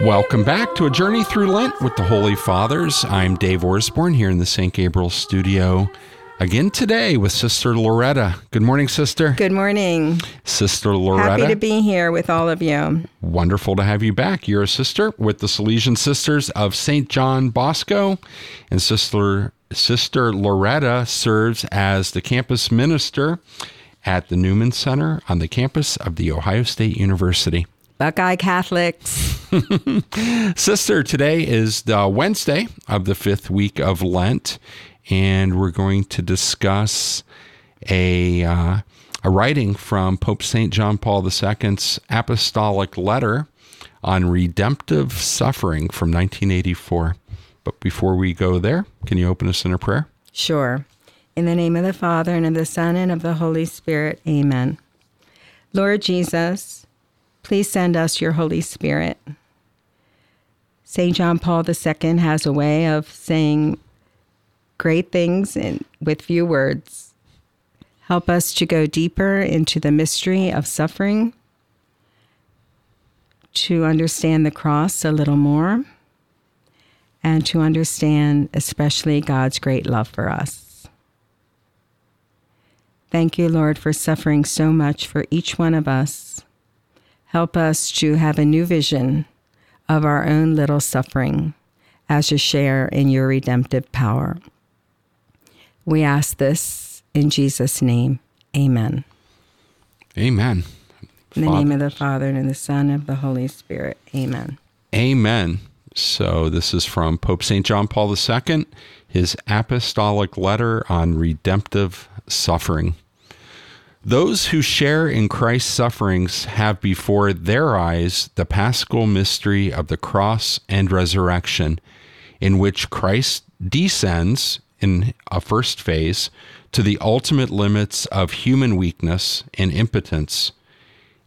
Welcome back to a journey through Lent with the Holy Fathers. I'm Dave Orsborn here in the St. Gabriel studio again today with Sister Loretta. Good morning, Sister. Good morning. Sister Loretta. Happy to be here with all of you. Wonderful to have you back. You're a sister with the Salesian Sisters of St. John Bosco, and Sister Sister Loretta serves as the campus minister at the Newman Center on the campus of the Ohio State University. Buckeye Catholics. Sister, today is the Wednesday of the fifth week of Lent, and we're going to discuss a, uh, a writing from Pope St. John Paul II's apostolic letter on redemptive suffering from 1984. But before we go there, can you open us in a prayer? Sure. In the name of the Father, and of the Son, and of the Holy Spirit, amen. Lord Jesus, Please send us your Holy Spirit. St. John Paul II has a way of saying great things in, with few words. Help us to go deeper into the mystery of suffering, to understand the cross a little more, and to understand especially God's great love for us. Thank you, Lord, for suffering so much for each one of us Help us to have a new vision of our own little suffering as a share in your redemptive power. We ask this in Jesus' name. Amen. Amen. In the Father. name of the Father, and of the Son, and of the Holy Spirit. Amen. Amen. So, this is from Pope St. John Paul II, his apostolic letter on redemptive suffering. Those who share in Christ's sufferings have before their eyes the paschal mystery of the cross and resurrection, in which Christ descends in a first phase to the ultimate limits of human weakness and impotence.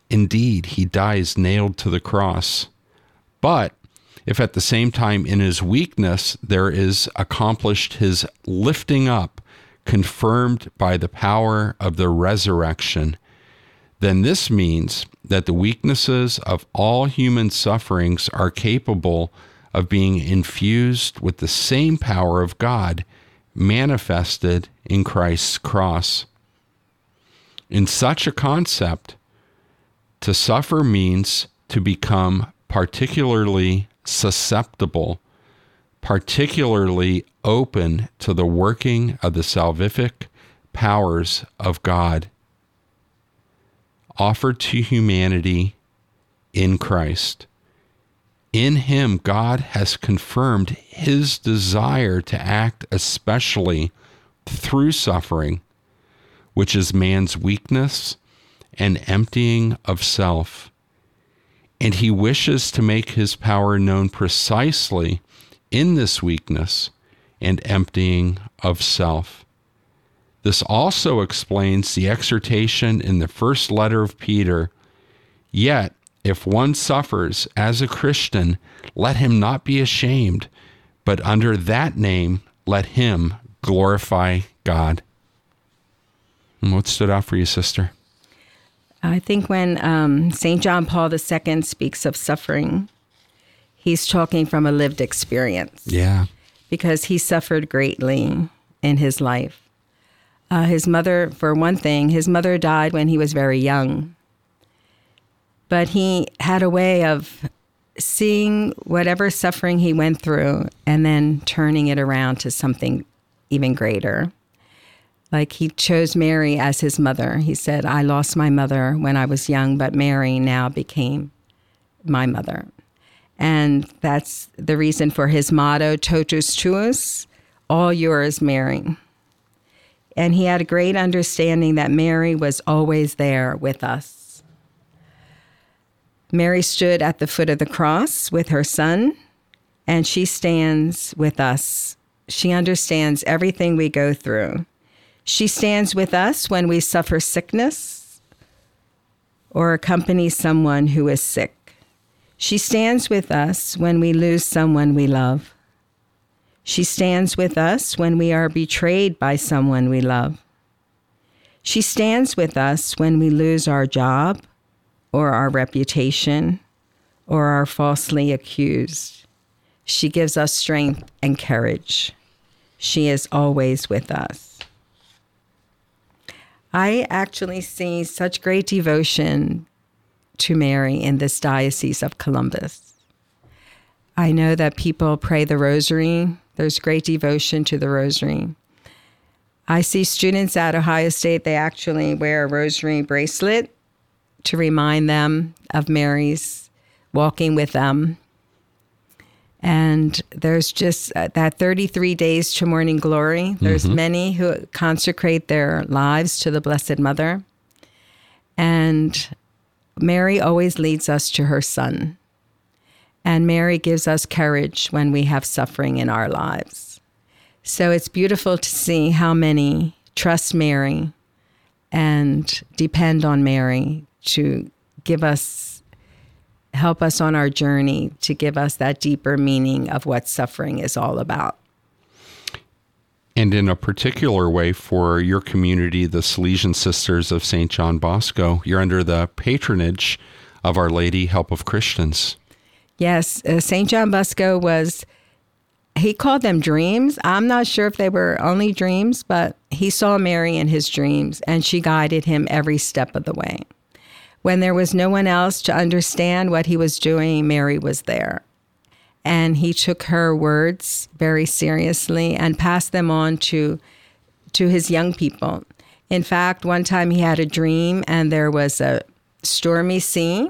Indeed, he dies nailed to the cross. But if at the same time in his weakness there is accomplished his lifting up confirmed by the power of the resurrection, then this means that the weaknesses of all human sufferings are capable of being infused with the same power of God manifested in Christ's cross. In such a concept, to suffer means to become particularly susceptible particularly open to the working of the salvific powers of God offered to humanity in Christ. In him, God has confirmed his desire to act especially through suffering, which is man's weakness and emptying of self. And he wishes to make his power known precisely in this weakness and emptying of self. This also explains the exhortation in the first letter of Peter Yet, if one suffers as a Christian, let him not be ashamed, but under that name let him glorify God. And what stood out for you, sister? I think when um, St. John Paul II speaks of suffering, he's talking from a lived experience. Yeah. Because he suffered greatly in his life. Uh, his mother, for one thing, his mother died when he was very young. But he had a way of seeing whatever suffering he went through and then turning it around to something even greater. Like he chose Mary as his mother. He said, I lost my mother when I was young, but Mary now became my mother. And that's the reason for his motto, Totus Tuus, all yours, Mary. And he had a great understanding that Mary was always there with us. Mary stood at the foot of the cross with her son, and she stands with us. She understands everything we go through. She stands with us when we suffer sickness or accompany someone who is sick. She stands with us when we lose someone we love. She stands with us when we are betrayed by someone we love. She stands with us when we lose our job or our reputation or are falsely accused. She gives us strength and courage. She is always with us. I actually see such great devotion to Mary in this Diocese of Columbus. I know that people pray the rosary, there's great devotion to the rosary. I see students at Ohio State, they actually wear a rosary bracelet to remind them of Mary's walking with them. And there's just uh, that 33 days to morning glory. There's mm-hmm. many who consecrate their lives to the Blessed Mother. And Mary always leads us to her Son. And Mary gives us courage when we have suffering in our lives. So it's beautiful to see how many trust Mary and depend on Mary to give us, help us on our journey, to give us that deeper meaning of what suffering is all about. And in a particular way, for your community, the Salesian Sisters of St. John Bosco, you're under the patronage of Our Lady Help of Christians. Yes, uh, St. John Bosco was, he called them dreams. I'm not sure if they were only dreams, but he saw Mary in his dreams and she guided him every step of the way. When there was no one else to understand what he was doing, Mary was there. And he took her words very seriously and passed them on to, to his young people. In fact, one time he had a dream and there was a stormy sea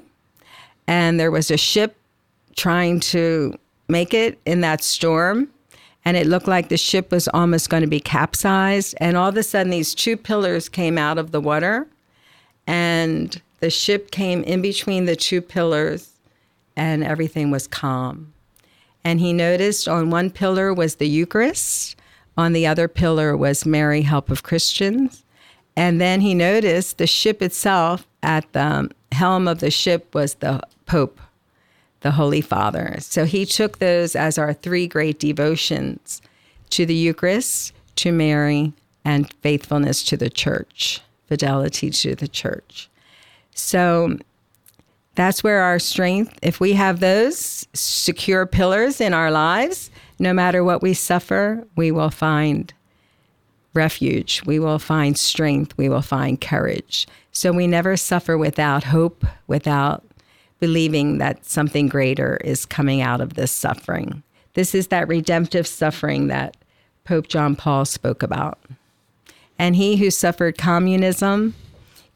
and there was a ship trying to make it in that storm. And it looked like the ship was almost going to be capsized. And all of a sudden, these two pillars came out of the water. And the ship came in between the two pillars, and everything was calm. And he noticed on one pillar was the Eucharist, on the other pillar was Mary, Help of Christians. And then he noticed the ship itself, at the helm of the ship was the Pope the Holy Father. So he took those as our three great devotions to the Eucharist, to Mary, and faithfulness to the church, fidelity to the church. So that's where our strength, if we have those secure pillars in our lives, no matter what we suffer, we will find refuge. We will find strength. We will find courage. So we never suffer without hope, without believing that something greater is coming out of this suffering. This is that redemptive suffering that Pope John Paul spoke about. And he who suffered communism,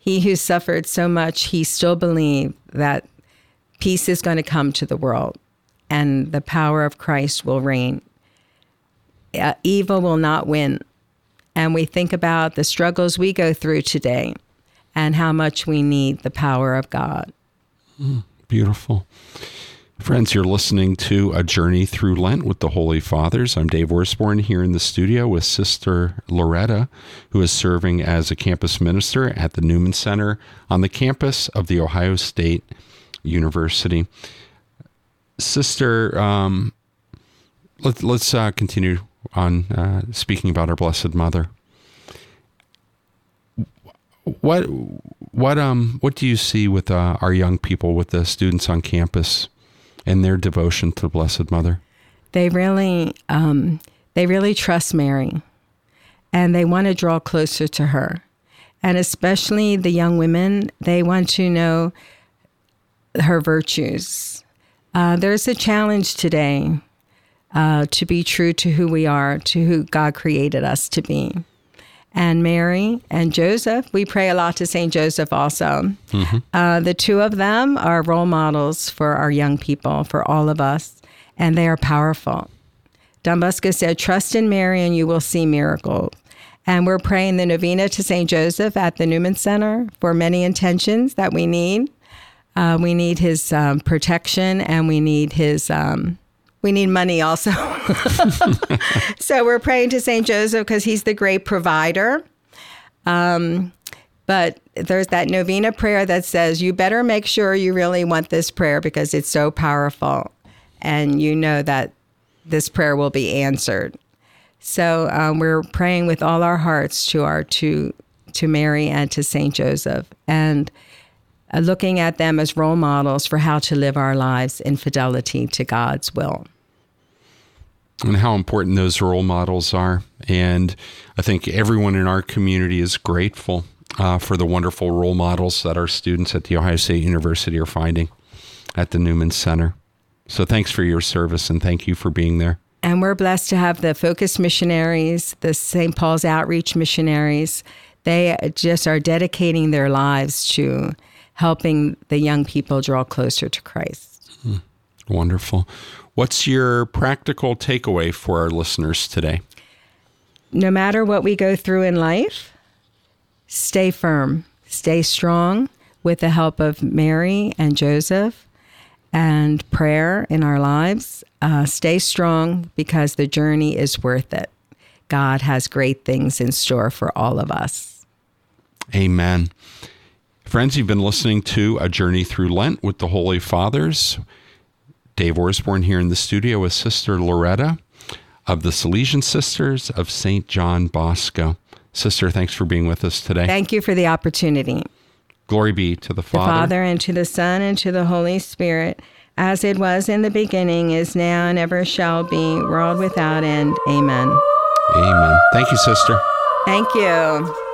he who suffered so much, he still believed that peace is going to come to the world and the power of Christ will reign. Uh, evil will not win. And we think about the struggles we go through today and how much we need the power of God. Mm. Beautiful. Friends, you're listening to A Journey Through Lent with the Holy Fathers. I'm Dave Orsborn here in the studio with Sister Loretta, who is serving as a campus minister at the Newman Center on the campus of The Ohio State University. Sister, um, let, us uh, continue on uh, speaking about our Blessed Mother. What what um what do you see with uh, our young people, with the students on campus, and their devotion to Blessed Mother? They really um, they really trust Mary, and they want to draw closer to her, and especially the young women. They want to know her virtues. Uh, there's a challenge today uh, to be true to who we are, to who God created us to be and Mary and Joseph. We pray a lot to St. Joseph also. Mm-hmm. Uh, the two of them are role models for our young people, for all of us, and they are powerful. Don Bosco said, Trust in Mary and you will see miracles. And we're praying the novena to St. Joseph at the Newman Center for many intentions that we need. Uh, we need his um, protection and we need his um, we need money also. so we're praying to St. Joseph because he's the great provider. Um, but there's that novena prayer that says, you better make sure you really want this prayer because it's so powerful. And you know that this prayer will be answered. So um, we're praying with all our hearts to our two to Mary and to Saint Joseph, and uh, looking at them as role models for how to live our lives in fidelity to God's will. And how important those role models are. And I think everyone in our community is grateful uh, for the wonderful role models that our students at The Ohio State University are finding at the Newman Center. So thanks for your service and thank you for being there. And we're blessed to have the Focus missionaries, the St. Paul's Outreach missionaries. They just are dedicating their lives to helping the young people draw closer to Christ. Hmm. Wonderful. What's your practical takeaway for our listeners today? No matter what we go through in life, stay firm, stay strong with the help of Mary and Joseph and prayer in our lives. Uh, stay strong because the journey is worth it. God has great things in store for all of us. Amen. Friends, you've been listening to A Journey Through Lent with the Holy Fathers. Dave Orsborn here in the studio with Sister Loretta of the Salesian Sisters of St. John Bosco. Sister, thanks for being with us today. Thank you for the opportunity. Glory be to the Father, the Father, and to the Son, and to the Holy Spirit, as it was in the beginning, is now, and ever shall be, world without end. Amen. Amen. Thank you, Sister. Thank you.